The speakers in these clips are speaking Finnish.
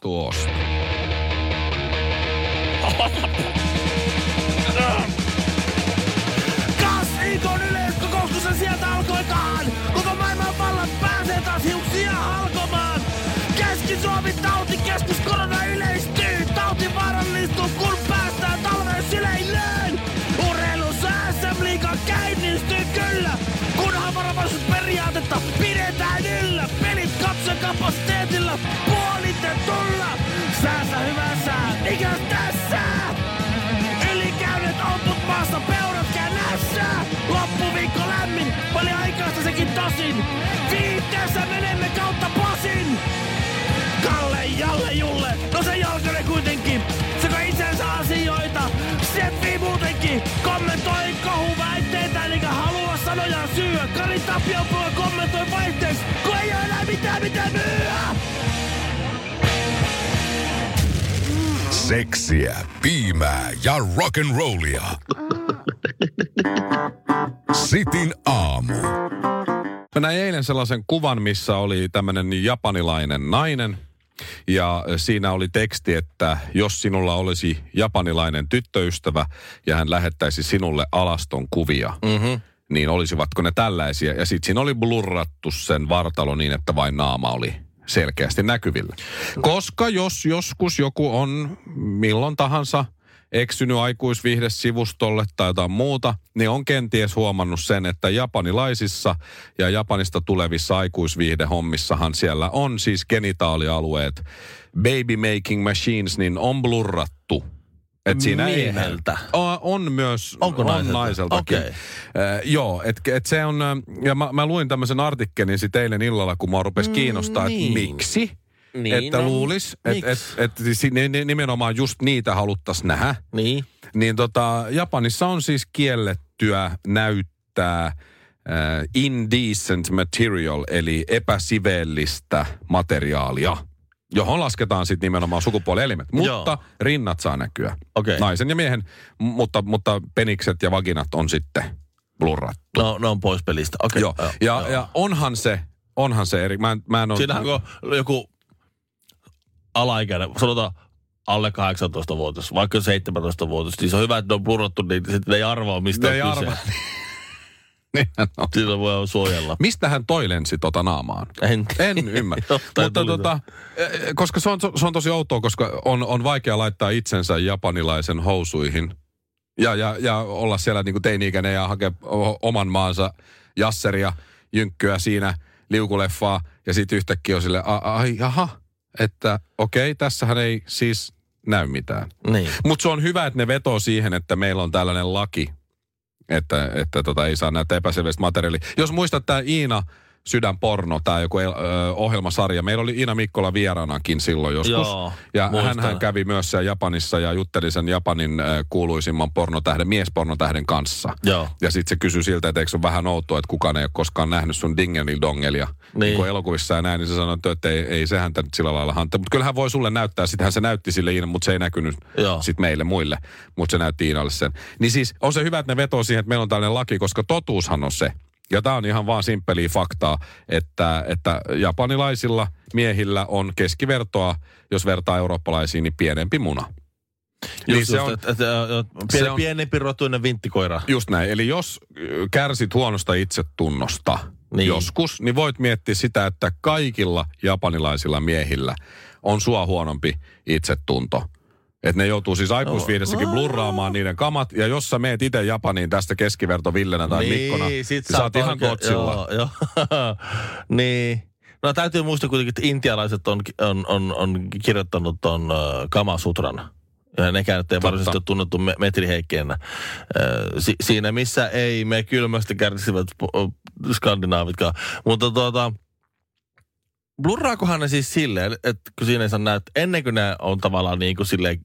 Tuosta. Katsokapasiteetilla puolitetulla! Säässä hyvä sää, ikäs tässä! Ylikäynyt omput maassa, peurat känässä! Loppuviikko lämmin, paljon aikaista sekin tosin! Viitteessä menemme kautta posin! Kalle, Jalle, Julle, no se jalkane kuitenkin! Seko itsensä asioita, Seppi muutenkin! Kommentoi eli sanoja syö! Kari Tapio kommentoi vaihteeksi, kun ei ole enää mitään mitä myyä! Seksiä, piimää ja rock'n'rollia. Sitin aamu. Mä näin eilen sellaisen kuvan, missä oli tämmöinen japanilainen nainen. Ja siinä oli teksti, että jos sinulla olisi japanilainen tyttöystävä ja hän lähettäisi sinulle alaston kuvia, mm-hmm. Niin olisivatko ne tällaisia? Ja sitten siinä oli blurrattu sen vartalo niin, että vain naama oli selkeästi näkyvillä. Koska jos joskus joku on milloin tahansa eksynyt aikuisviihdesivustolle tai jotain muuta, niin on kenties huomannut sen, että japanilaisissa ja Japanista tulevissa aikuisviihdehommissahan siellä on siis genitaalialueet, baby making machines, niin on blurrattu. Et siinä Mieheltä? Ei, O- on myös Onko on naiselta? naiseltakin. Okei. Äh, joo, että et se on, ja mä, mä luin tämmöisen artikkelin sit eilen illalla, kun mua rupesi kiinnostaa, niin. että miksi. Niin, että no, luulis, että et, et, ni- nimenomaan just niitä haluttaisiin nähdä. Niin. Niin tota, Japanissa on siis kiellettyä näyttää äh, indecent material, eli epäsiveellistä materiaalia, johon lasketaan sitten nimenomaan sukupuolielimet. Mutta Joo. rinnat saa näkyä. Okei. Naisen ja miehen, mutta, mutta penikset ja vaginat on sitten blurrattu. No, ne on pois pelistä. Okei. Joo. Ja, ja onhan se, onhan se eri. Mä, en- mä en ole, Siinähän kun joku alaikäinen, sanotaan alle 18-vuotias, vaikka 17-vuotias, niin se on hyvä, että ne on purrattu, niin sitten ne ei arvaa, mistä Ne ei on kyse. arvaa. Niinhän on. Sillä voi suojella. Mistähän toi lensi tota naamaan? En, En ymmärrä. Mutta tota, eh, koska se on, se on tosi outoa, koska on, on vaikea laittaa itsensä japanilaisen housuihin ja, ja, ja olla siellä niin kuin teini-ikäinen ja hakea oman maansa jasseria, jynkkyä siinä, liukuleffaa ja sitten yhtäkkiä on sille, "A- ai jaha, että okei, tässähän ei siis näy mitään. Niin. Mutta se on hyvä, että ne vetoo siihen, että meillä on tällainen laki, että, että tota, ei saa näyttää epäselvästä materiaalia. Jos muistat tämä Iina Sydänporno, tämä joku ö, ohjelmasarja. Meillä oli Iina Mikkola vieraanakin silloin joskus. Joo, ja muistan. hän kävi myös siellä Japanissa ja jutteli sen Japanin ö, kuuluisimman pornotähden, miespornotähden kanssa. Joo. Ja sitten se kysyi siltä, että eikö se ole vähän outoa, että kukaan ei ole koskaan nähnyt sun dingelidongelia Niin. niin. kuin elokuvissa ja näin, niin se sanoi, että ei, ei se häntä nyt sillä lailla hante. Mutta kyllähän voi sulle näyttää, sittenhän se näytti sille Iina, mutta se ei näkynyt Joo. sit meille muille, mutta se näytti Iinalle sen. Niin siis on se hyvä, että ne vetoo siihen, että meillä on tällainen laki, koska totuushan on se, ja tämä on ihan vaan simppeliä faktaa, että, että japanilaisilla miehillä on keskivertoa, jos vertaa eurooppalaisiin, niin pienempi muna. Just, Niin just, se on- että, että, että, se on- pienempi rotuinen vinttikoira. Just näin. Eli jos ö, kärsit huonosta itsetunnosta Niin. niin. joskus, niin voit miettiä sitä, että kaikilla japanilaisilla miehillä on sua huonompi itsetunto. Että ne joutuu siis aikuisviidessäkin blurraamaan niiden kamat. Ja jos sä meet itse Japaniin tästä keskiverto Villenä tai Mikkona, niin sit sä oot ihan kotsilla. Joo, joo. niin. No täytyy muistaa kuitenkin, että intialaiset on, on, on, on kirjoittanut ton uh, Kama Sutran. Ja nekään nyt ei varsinaisesti ole tunnettu me, metriheikkeenä. Uh, si, siinä, missä ei me kylmästä kärsivät skandinaavitkaan. Mutta tuota, blurraakohan ne siis silleen, että kun siinä ei saa näyttää, ennen kuin ne on tavallaan niin kuin silleen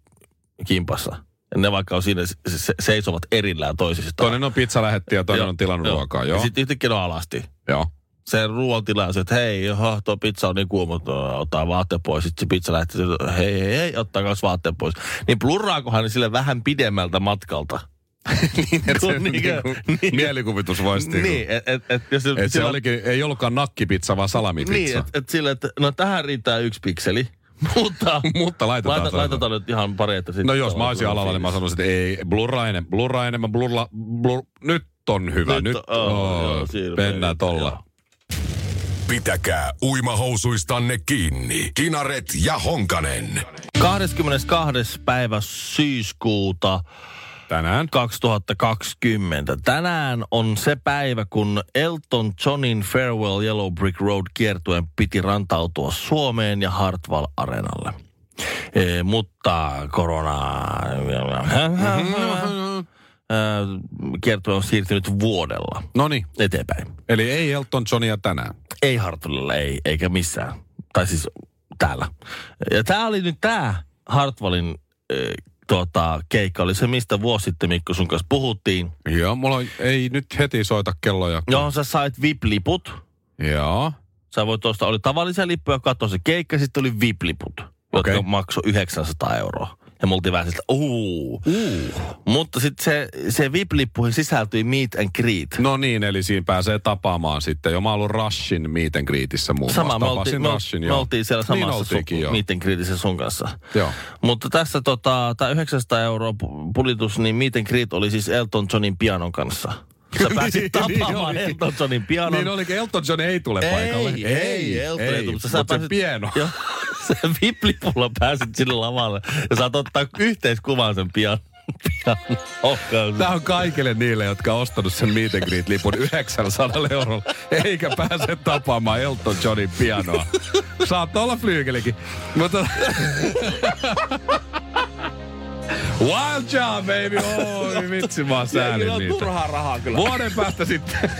kimpassa. Ne vaikka on siinä se, se, seisovat erillään toisistaan. Toinen on pizzalähetti ja toinen on tilannut ruokaa, joo. Sitten yhtäkkiä ne on alasti. Joo. Se ruoantilaaja, että hei, joho, tuo pizza on niin kuuma, ottaa vaatteet pois. Sitten se pizza lähti, että hei, hei, hei, ottaa myös vaatteet pois. Niin blurraakohan ne sille vähän pidemmältä matkalta? niin, että se Kun niinku, niinkö- niin. mielikuvitus voisi niinku- Niin, että et, et, jos Et se olikin, ei ollutkaan nakkipizza, vaan salamipizza. Niin, että et sille, että no tähän riittää yksi pikseli, mutta Mutta laitetaan laita, se. laitetaan nyt ihan pari, että sitten... No jos mä olisin alalla, niin mä sanoisin, että ei, blurraa enemmän, blurraa enemmän, blurra, blur, nyt on hyvä, nyt, Nyt oh, joo, oh, siinä mennään tolla. joo. Pitäkää uimahousuistanne kiinni. Kinaret ja Honkanen. 22. päivä syyskuuta Tänään. 2020. Tänään on se päivä, kun Elton Johnin Farewell Yellow Brick Road kiertuen piti rantautua Suomeen ja Hartwall Arenalle. E, mutta korona... Kiertue on siirtynyt vuodella No niin, eteenpäin. eli ei Elton Johnia tänään. Ei Hartwallilla, ei, eikä missään. Tai siis täällä. Ja tämä oli nyt tämä Hartwallin äh, tota, keikka, oli se, mistä vuosi sitten Mikko sun kanssa puhuttiin. Joo, mulla on, ei nyt heti soita kelloja. Joo, sä sait VIP-liput. Joo. Sä voit tuosta, oli tavallisia lippuja, katsoa se keikka, sitten oli VIP-liput, jotka Okei. maksoi 900 euroa. Ja me oltiin vähän siltä, uu. Uh. Mutta sitten se, se VIP-lippuihin sisältyi meet and greet. No niin, eli siinä pääsee tapaamaan sitten. Jo mä ollut Rushin meet and greetissä muun Sama, me oltiin, me, Rushin, me joo. oltiin siellä Niin samassa oltiinkin, su- joo. meet and greetissä sun kanssa. Joo. Mutta tässä tota, tämä 900 euroa pu- pulitus, niin meet and greet oli siis Elton Johnin pianon kanssa. Sä pääsit Niin tapaamaan olikin. Elton Johnin pianon. Niin olikin, Elton John ei tule paikalle. Ei, ei, Elton ei, tule, mutta sä mutta se pääsit- pieno. Joo, se VIP-lipulla pääsit sinne lavalle ja saat ottaa yhteiskuvan sen pian. pian Tämä on kaikille niille, jotka on ostanut sen meet and greet lipun 900 eurolla, eikä pääse tapaamaan Elton Johnin pianoa. Saattaa olla flyykelikin, mutta... Wild job, baby! Oi vitsi, mä oon säälin niitä. rahaa kyllä. Vuoden päästä sitten.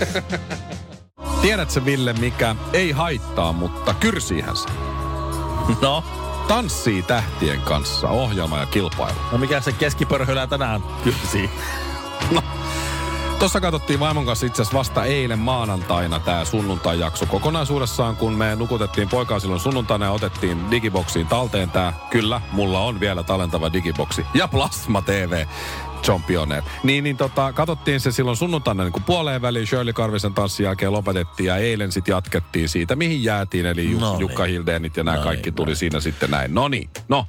Tiedätkö, Ville, mikä ei haittaa, mutta kyrsiihän se. No, Tanssii tähtien kanssa, ohjelma ja kilpailu. no mikä se keskipörhölä tänään kyrsii? Tuossa katsottiin vaimon kanssa itse asiassa vasta eilen maanantaina tämä sunnuntai-jakso kokonaisuudessaan, kun me nukutettiin poikaa silloin sunnuntaina ja otettiin digiboksiin talteen tämä. Kyllä, mulla on vielä talentava digiboksi. Ja Plasma TV. John Pioneer. Niin, niin tota, katsottiin se silloin sunnuntaina niin kuin puoleen väliin. Shirley Karvisen tanssin jälkeen lopetettiin ja eilen sitten jatkettiin siitä, mihin jäätiin. Eli Juk- No niin. Jukka Hildenit ja nämä No kaikki niin, tuli no siinä sitten näin. No niin, no.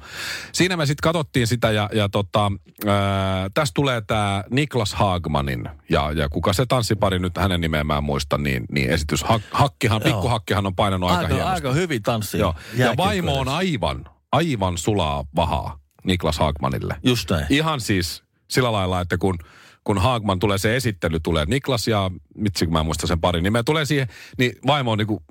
Siinä me sitten katsottiin sitä ja, ja tota, ää, tästä tulee tämä Niklas Haagmanin ja, ja kuka se tanssipari nyt hänen nimeään mä en muista, niin, niin esitys. Hak, hakkihan, Joo. pikkuhakkihan on painanut aika, Aika, hienosti. aika hyvin tanssi. Joo. Ja vaimo on aivan, aivan sulaa vahaa Niklas Haagmanille. Just näin. Ihan siis sillä lailla, että kun, kun Haagman tulee, se esittely tulee, Niklas ja, mitsi kun mä en muista sen parin nimeä, tulee siihen, niin vaimo on niinku,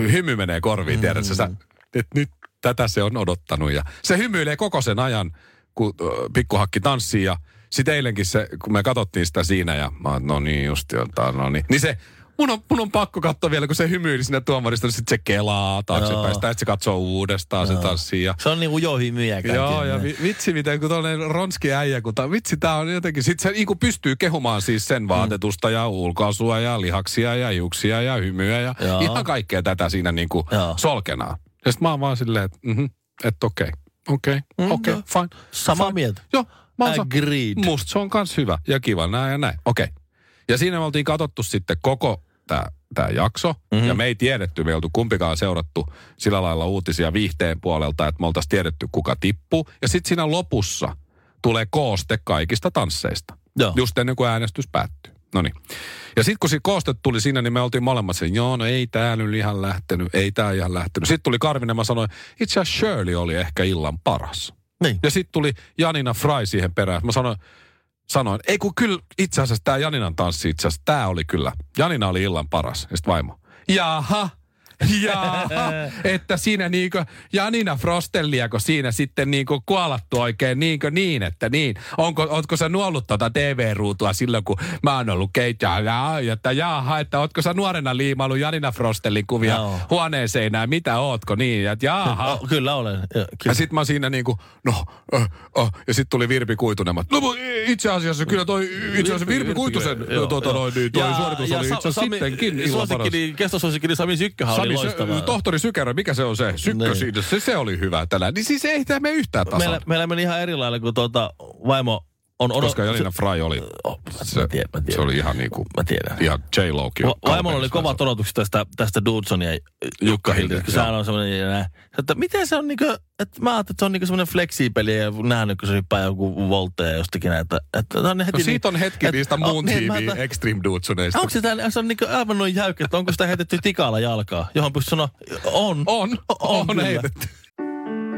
hymy menee korviin, mm. tiedätkö sä, että nyt tätä se on odottanut. Ja se hymyilee koko sen ajan, kun pikkuhakki tanssii ja sitten eilenkin se, kun me katsottiin sitä siinä ja mä no niin just jotain, no niin. Niin se, mun on, mun on pakko katsoa vielä, kun se hymyili sinne tuomarista, niin sitten se kelaa taaksepäin, Joo. että se katsoo uudestaan, se tanssii ja Se on niinku johimyjä Joo, ja vi, vitsi miten, kun tuollainen ronski äijä, kun ta, vitsi tää on jotenkin, sit se niinku pystyy kehumaan siis sen vaatetusta ja ulkoasua ja lihaksia ja hiuksia ja hymyä ja Joo. ihan kaikkea tätä siinä niinku Joo. solkenaa. Ja sit mä oon vaan silleen, että mm et okei, okei, Mm, okei, joo. fine. Samaa fine. mieltä. Joo, mä oon sa- Agreed. Musta se on kans hyvä ja kiva näin ja näin. Okei. Ja siinä me oltiin katsottu sitten koko tämä tää jakso. Mhm. Mm-hmm. Ja me ei tiedetty, me ei oltu kumpikaan seurattu sillä lailla uutisia viihteen puolelta, että me oltaisiin tiedetty, kuka tippuu. Ja sitten siinä lopussa tulee kooste kaikista tansseista. Joo. Just ennen kuin äänestys päättyy. No niin. Ja sitten kun se kooste tuli siinä, niin me oltiin molemmat sen, joo, no ei tää nyt ihan lähtenyt, ei tää ihan lähtenyt. Sitten tuli Karvinen, mä sanoin, itse asiassa Shirley oli ehkä illan paras. Niin. Ja sitten tuli Janina Fry siihen perään. Mä sanoin, sanoin, ei kun kyllä itse asiassa tämä Janinan tanssi itse asiassa, tämä oli kyllä. Janina oli illan paras. Ja sitten vaimo, jaha, Ja että siinä niinku Janina Frostelliako siinä sitten niinku kuolattu oikein niinkö niin, että niin. Onko, ootko sä nuollut tota TV-ruutua silloin, kun mä oon ollut keittiöllä, ja että jaha, että ootko sä nuorena liimailu Janina Frostellin kuvia Joo. huoneen seinään, mitä ootko niin, ja että jaha. Oh, kyllä olen. Ja, Ja kyllä. sit mä siinä niinku, no, äh, äh, ja sit tuli Virpi Kuitunemat. No itse asiassa kyllä toi, itse asiassa Virpi Kuitusen Joo, tuota, joo. noin, niin toi Ja- suoritus ja oli Sa- itse asiassa sittenkin ilman paras. Suosikkini, kestosuosikkini Sami Sykkähän oli Sami, loistava. se, tohtori Sykerä, mikä se on se? Sykkö Niin. se, se oli hyvä tänään. Niin siis ei tämä mene yhtään tasan. meillä, meillä meni ihan eri lailla, kun tuota, vaimo on odot... Koska Janina Fry oli, Oh, mä, se, mä tiedän, mä tiedän. se oli ihan niinku, Mä tiedän. ihan J-Lokin. Va- Vaimolla oli kovat odotukset tästä, tästä Dudson ja Jukka Hilti, kun sehän on semmoinen, ja näin. että miten se on niinku, että mä ajattelin, että se on niinku semmoinen fleksiipeli ja nähnyt, kun se hyppää joku voltteja jostakin näin, että, että on heti No siitä on hetki et- niistä muun niin, tiiviin Extreme Dudsoneista. Onko se, tää, se on niinku aivan noin jäykkä, että onko sitä heitetty tikalla jalkaa, johon pystyy sanoa, on. On, on, kyllä. heitetty.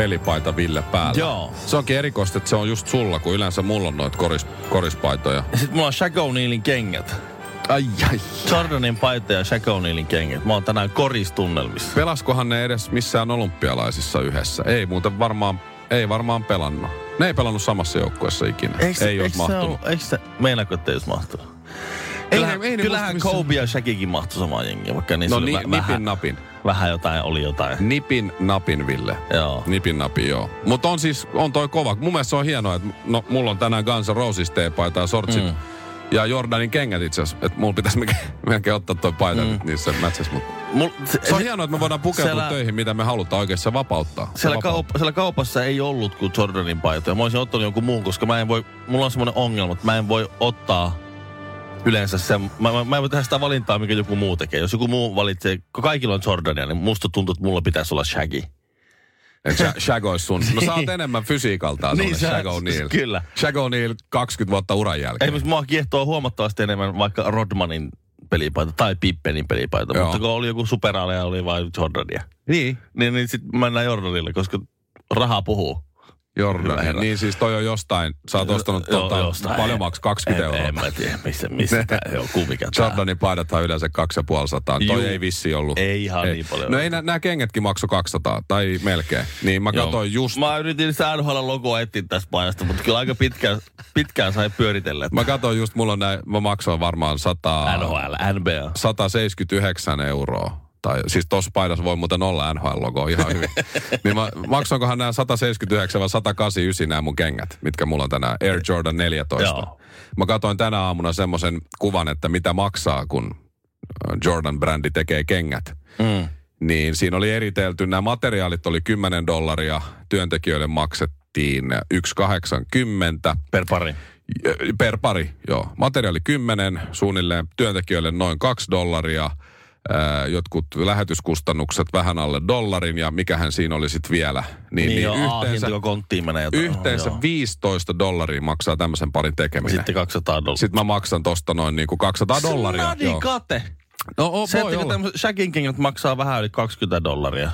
pelipaita Ville päällä. Joo. Se onkin erikoista, että se on just sulla, kun yleensä mulla on noita koris, korispaitoja. Ja sit mulla on Shaq O'Nealin kengät. Ai ai. Jordanin paita ja Shaq O'Nealin kengät. Mä oon tänään koristunnelmissa. Pelaskohan ne edes missään olympialaisissa yhdessä? Ei muuten varmaan, ei varmaan pelannut. Ne ei pelannut samassa joukkueessa ikinä. Eikö, ei olisi eikö se mahtunut. Eikö se, meinaako, että ei olisi mahtunut? Ei Kyllähän, ei ne kyllähän muista Kobe ja Shaquikin mahtui samaan jengiin, vaikka niissä No ni, vä- nipin vähän, napin. vähän jotain, oli jotain. Nipin napin, Ville. Joo. Nipin napin, joo. Mutta on siis, on toi kova. Mun mielestä se on hienoa, että no, mulla on tänään Guns N' Roses teepaita ja sortsit. Mm. Ja Jordanin kengät itse asiassa. Että mulla pitäisi melkein, ottaa toi paita mm. niissä matchissa. Mutta Mul, se on hienoa, että me voidaan pukeutua siellä- töihin, mitä me halutaan oikein. Se vapauttaa. Se Siellä, vapauttaa. kaup- siellä kaupassa ei ollut kuin Jordanin paitoja. Mä olisin ottanut jonkun muun, koska mä en voi, mulla on semmoinen ongelma, että mä en voi ottaa yleensä sen, mä, mä, mä en voi tehdä sitä valintaa, mikä joku muu tekee. Jos joku muu valitsee, kun kaikilla on Jordania, niin musta tuntuu, että mulla pitäisi olla Shaggy. Et Sha- Shaq olisi sun. No sä oot enemmän fysiikaltaan Niin, sä- Shaq O'Neal. kyllä. Shaq O'Neal 20 vuotta uran jälkeen. Esimerkiksi mua kiehtoo huomattavasti enemmän vaikka Rodmanin pelipaita tai Pippenin pelipaita. Joo. Mutta kun oli joku superaaleja, oli vain Jordania. Niin. Niin, niin sitten mennään Jordanille, koska raha puhuu. Hyvä Jordan. herra. Niin siis toi on jostain. Sä oot ostanut Joo, tota, jostain. paljon maks 20 en, euroa. En mä tiedä, missä, missä tää joku mikä tää. Jordanin paidathan yleensä 2500. Toi Juu. ei vissi ollut. Ei ihan niin paljon. No ei nämä kengätkin makso 200 tai melkein. Niin mä Joo. katsoin just. Mä yritin sitä NHL-logoa etsiä tästä painasta, mutta kyllä aika pitkään, pitkään sai pyöritellä. Mä katsoin just, mulla on näin, mä maksoin varmaan 100, NHL, NBA. 179 euroa. Tai siis tossa paidassa voi muuten olla NHL-logo ihan hyvin. niin mä, maksoinkohan nämä 179 vai 189 nämä mun kengät, mitkä mulla on tänään. Air Jordan 14. Joo. Mä katsoin tänä aamuna semmoisen kuvan, että mitä maksaa, kun äh, Jordan-brändi tekee kengät. Mm. Niin siinä oli eritelty, nämä materiaalit oli 10 dollaria, työntekijöille maksettiin 1,80 Per pari. per pari, joo. Materiaali 10, suunnilleen työntekijöille noin 2 dollaria, ää, jotkut lähetyskustannukset vähän alle dollarin ja mikähän siinä oli sitten vielä. Niin, Niin, niin, niin yhteensä, konttiin menee jotain. yhteensä Joo. 15 dollaria maksaa tämmöisen parin tekeminen. Sitten 200 dollaria. Sitten mä maksan tosta noin niinku 200 dollaria. Snadi joo. kate. No o, Se, voi että Shagin kengät maksaa vähän yli 20 dollaria.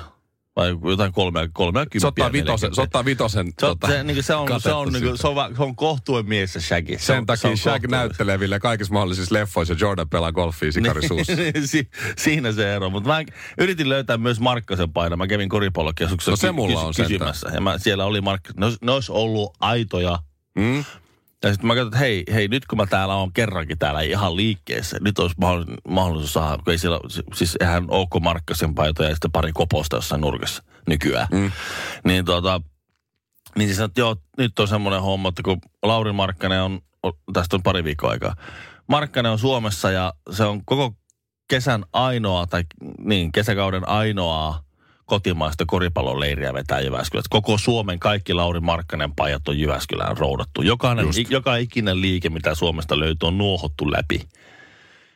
Vai jotain kolmea, kolmea kymppiä. Se ottaa vitosen, vitosen Se, on- tota, se, niin se on, se on, niin siitä. se on, se on kohtuuden mies se Shaggy. Se Sen on, takia se on kohtuuden. näyttelee Ville kaikissa mahdollisissa leffoissa ja Jordan pelaa golfia sikarisuussa. si- siinä se ero. Mutta mä yritin löytää myös Markkasen paina. Mä kävin koripallokeskuksessa No se mulla on sentään. kysymässä. Ja mä, siellä oli Mark, ne, olis- ne olisi ollut aitoja. Mm? Ja sitten mä katsoin, että hei, hei, nyt kun mä täällä on kerrankin täällä ihan liikkeessä, nyt olisi mahdollisuus, mahdollisuus saada, kun ei siellä, siis eihän OK Markkasen paitoja ja sitten pari koposta jossain nurkassa nykyään. Mm. Niin tota, niin siis että joo, nyt on semmoinen homma, että kun Lauri Markkanen on, on- tästä on pari viikkoa aikaa, Markkanen on Suomessa ja se on koko kesän ainoa, tai niin, kesäkauden ainoa kotimaista koripalloleiriä vetää Jyväskylässä. Koko Suomen kaikki Lauri Markkanen pajat on Jyväskylään roudattu. Jokainen, joka ikinen liike, mitä Suomesta löytyy, on nuohottu läpi.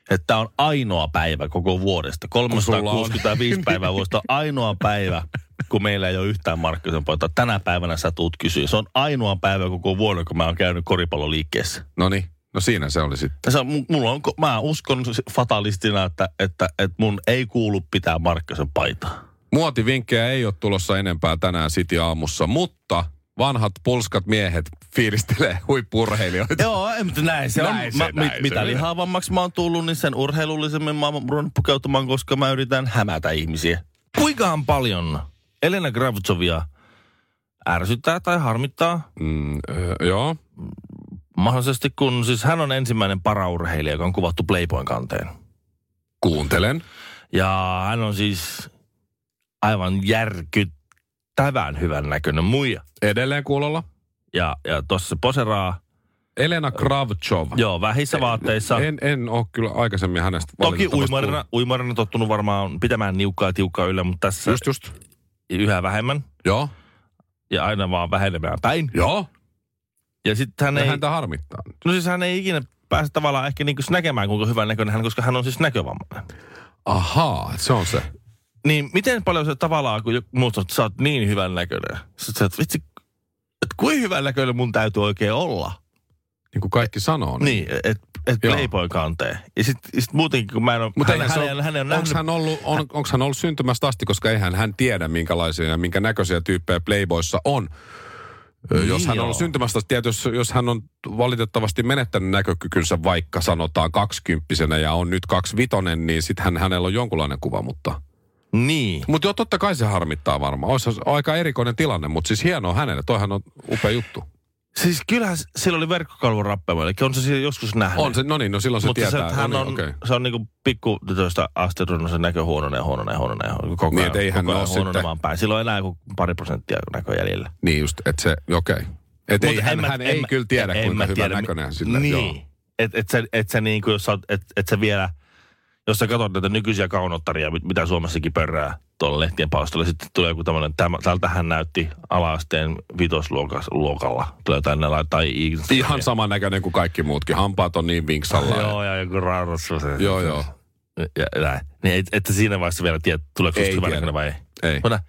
Että tämä on ainoa päivä koko vuodesta. sulla on- 365 päivää vuodesta ainoa päivä, kun meillä ei ole yhtään Markkasen paitaa. Tänä päivänä sä tuut kysyä. Se on ainoa päivä koko vuoden, kun mä oon käynyt koripalloliikkeessä. No niin, no siinä se oli sitten. Se, mulla on, mä uskon fatalistina, että, että, että mun ei kuulu pitää Markkasen paitaa. Muotivinkkejä ei ole tulossa enempää tänään City aamussa, mutta vanhat pulskat miehet fiilistelee huippurheilijoita. Joo, mutta näin se on. Näin se, mä, näin mit, se. mitä lihavammaksi mä oon tullut, niin sen urheilullisemmin mä oon ruvennut pukeutumaan, koska mä yritän hämätä ihmisiä. Kuinkahan paljon Elena Gravtsovia ärsyttää tai harmittaa? Mm, ö, joo, Mahdollisesti kun siis hän on ensimmäinen paraurheilija, joka on kuvattu Playboyn kanteen. kuuntelen. Ja hän on siis aivan järkyttävän hyvän näköinen muija. Edelleen kuulolla. Ja, ja tossa se poseraa, Elena Kravchov. joo, vähissä vaatteissa. En, en ole kyllä aikaisemmin hänestä Toki uimarina, uimarina tottunut varmaan pitämään niukkaa ja tiukkaa yllä, mutta tässä. Just, just. yhä vähemmän Joo, ja aina vaan vähenemään päin. joo. Ja sitten hän Ja ei, häntä harmittaa nyt. no siis hän ei ikinä pääse tavallaan ehkä niinku näkemään, kuinka hyvän näköinen hän, koska hän on siis näkövammainen. Ahaa, se on se. Niin miten paljon se tavallaan, kun joku muistaa, että sä oot niin hyvän näköinen. Sitten sä, että vitsi, että kuinka hyvän näköinen mun täytyy oikein olla. Niin kuin kaikki sanoo. Niin, että et. Playboy kanteen. Ja sitten sit muutenkin, kun mä en ole, Mutta hän, hän, hän, hän on onko nähnyt, hän, ollut, on, onko hän ollut syntymästä asti, koska eihän hän tiedä, minkälaisia ja minkä näköisiä tyyppejä Playboyssa on. Niin jos hän on joo. ollut syntymästä asti, jos, jos hän on valitettavasti menettänyt näkökykynsä vaikka sanotaan kaksikymppisenä ja on nyt kaksivitonen, niin sitten hänellä on jonkunlainen kuva, mutta... niin. Mutta joo, totta kai se harmittaa varmaan. Olisi aika erikoinen tilanne, mutta siis hienoa hänelle. Toihan on upea juttu. Siis kyllähän sillä oli verkkokalvon rappema, eli on se siellä joskus nähnyt. On se, no niin, no silloin se Mutta tietää. se, että hän no on, niin, okei. se on niinku pikku tytöstä asti se näkö huononee, ja huononee, ja huononee, ja. Koko Niin, ajan, et ei hän koko ajan oo huononemaan päin. Sillä on enää joku pari prosenttia näkö jäljellä. Niin just, että se, okei. Okay. Että ei, hän, en mä- hän en ei mä- kyllä tiedä, en kuinka mä hyvän tiedä, näköinen hän sillä. Niin. Että et sä, et sä niinku, jos sä, et, et sä vielä, jos sä katsot näitä nykyisiä kaunottaria, mit- mitä Suomessakin pörrää tuolla lehtien palstoilla, sitten tulee joku tämmöinen, tältä hän näytti ala-asteen vitosluokalla. Tulee tänne laittaa. Ihan saman näköinen kuin kaikki muutkin. Hampaat on niin vinksalla. Joo, ja joku raudas. Joo, joo. Ja, näin. Niin et, että siinä vaiheessa vielä tiedät, tuleeko susta hyvän näköinen vai ei. Ei. Mutta,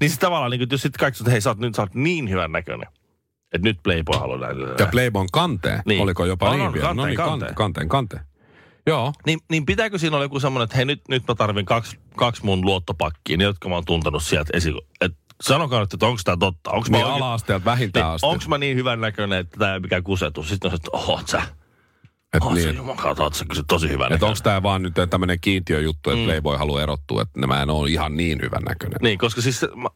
niin sitten tavallaan, niin jos sitten kaikki sanoo, että hei, sä oot, nyt sä oot niin hyvän näköinen. Että nyt Playboy haluaa näin. Ja Playboyn kanteen. Niin. Oliko jopa On, niin on, vielä? kanteen, no niin, kanteen. kanteen, kanteen. Joo. Niin, niin pitääkö siinä olla joku semmoinen, että hei nyt, nyt mä tarvin kaksi, kaksi mun luottopakkia, ne jotka mä oon tuntenut sieltä esi... Et sanokaa nyt, että onko tämä totta. Onko mä, Niin oikein- ala-asteelta vähintään asti. onks mä niin hyvän näköinen, että tämä ei ole mikään kusetus. Sitten on se, että oot sä. Et sä, niin. oot sä kyllä tosi hyvän Että näköinen. onko tämä vaan nyt tämmöinen kiintiöjuttu, että Playboy haluaa erottua, että nämä en ole ihan niin hyvän näköinen. Niin, koska siis se, mä,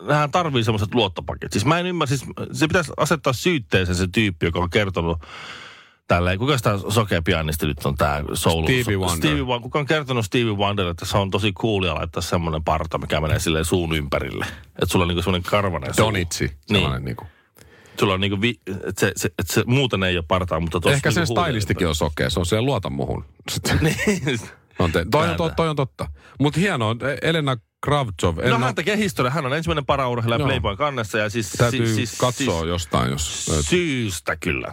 nämähän tarvii semmoiset luottopakit. Siis mä en ymmärrä, siis se pitäisi asettaa syytteeseen se tyyppi, joka on kertonut tälleen, kuka sitä sokea pianisti nyt on tää soul? Stevie Wonder. Stevie Wonder. Kuka on kertonut Stevie Wonder, että se on tosi coolia laittaa semmoinen parta, mikä menee silleen suun ympärille. Että sulla on niinku semmoinen karvanen suu. Donitsi. Niin. Niinku. Sulla on niinku, vi, että se, se, et se, muuten ei ole partaa, mutta tossa Ehkä sen niinku huulee stylistikin on sokea. Se on siellä luota muhun. Niin. on te, toi, on, Näin toi, on totta. Mutta hienoa, Elena Kravtsov. En No hän tekee historia. Hän on ensimmäinen paraurheilija Joo. Playboyn kannessa. Ja siis, Täytyy siis, siis, katsoa siis, jostain, jos löytyy. Syystä kyllä.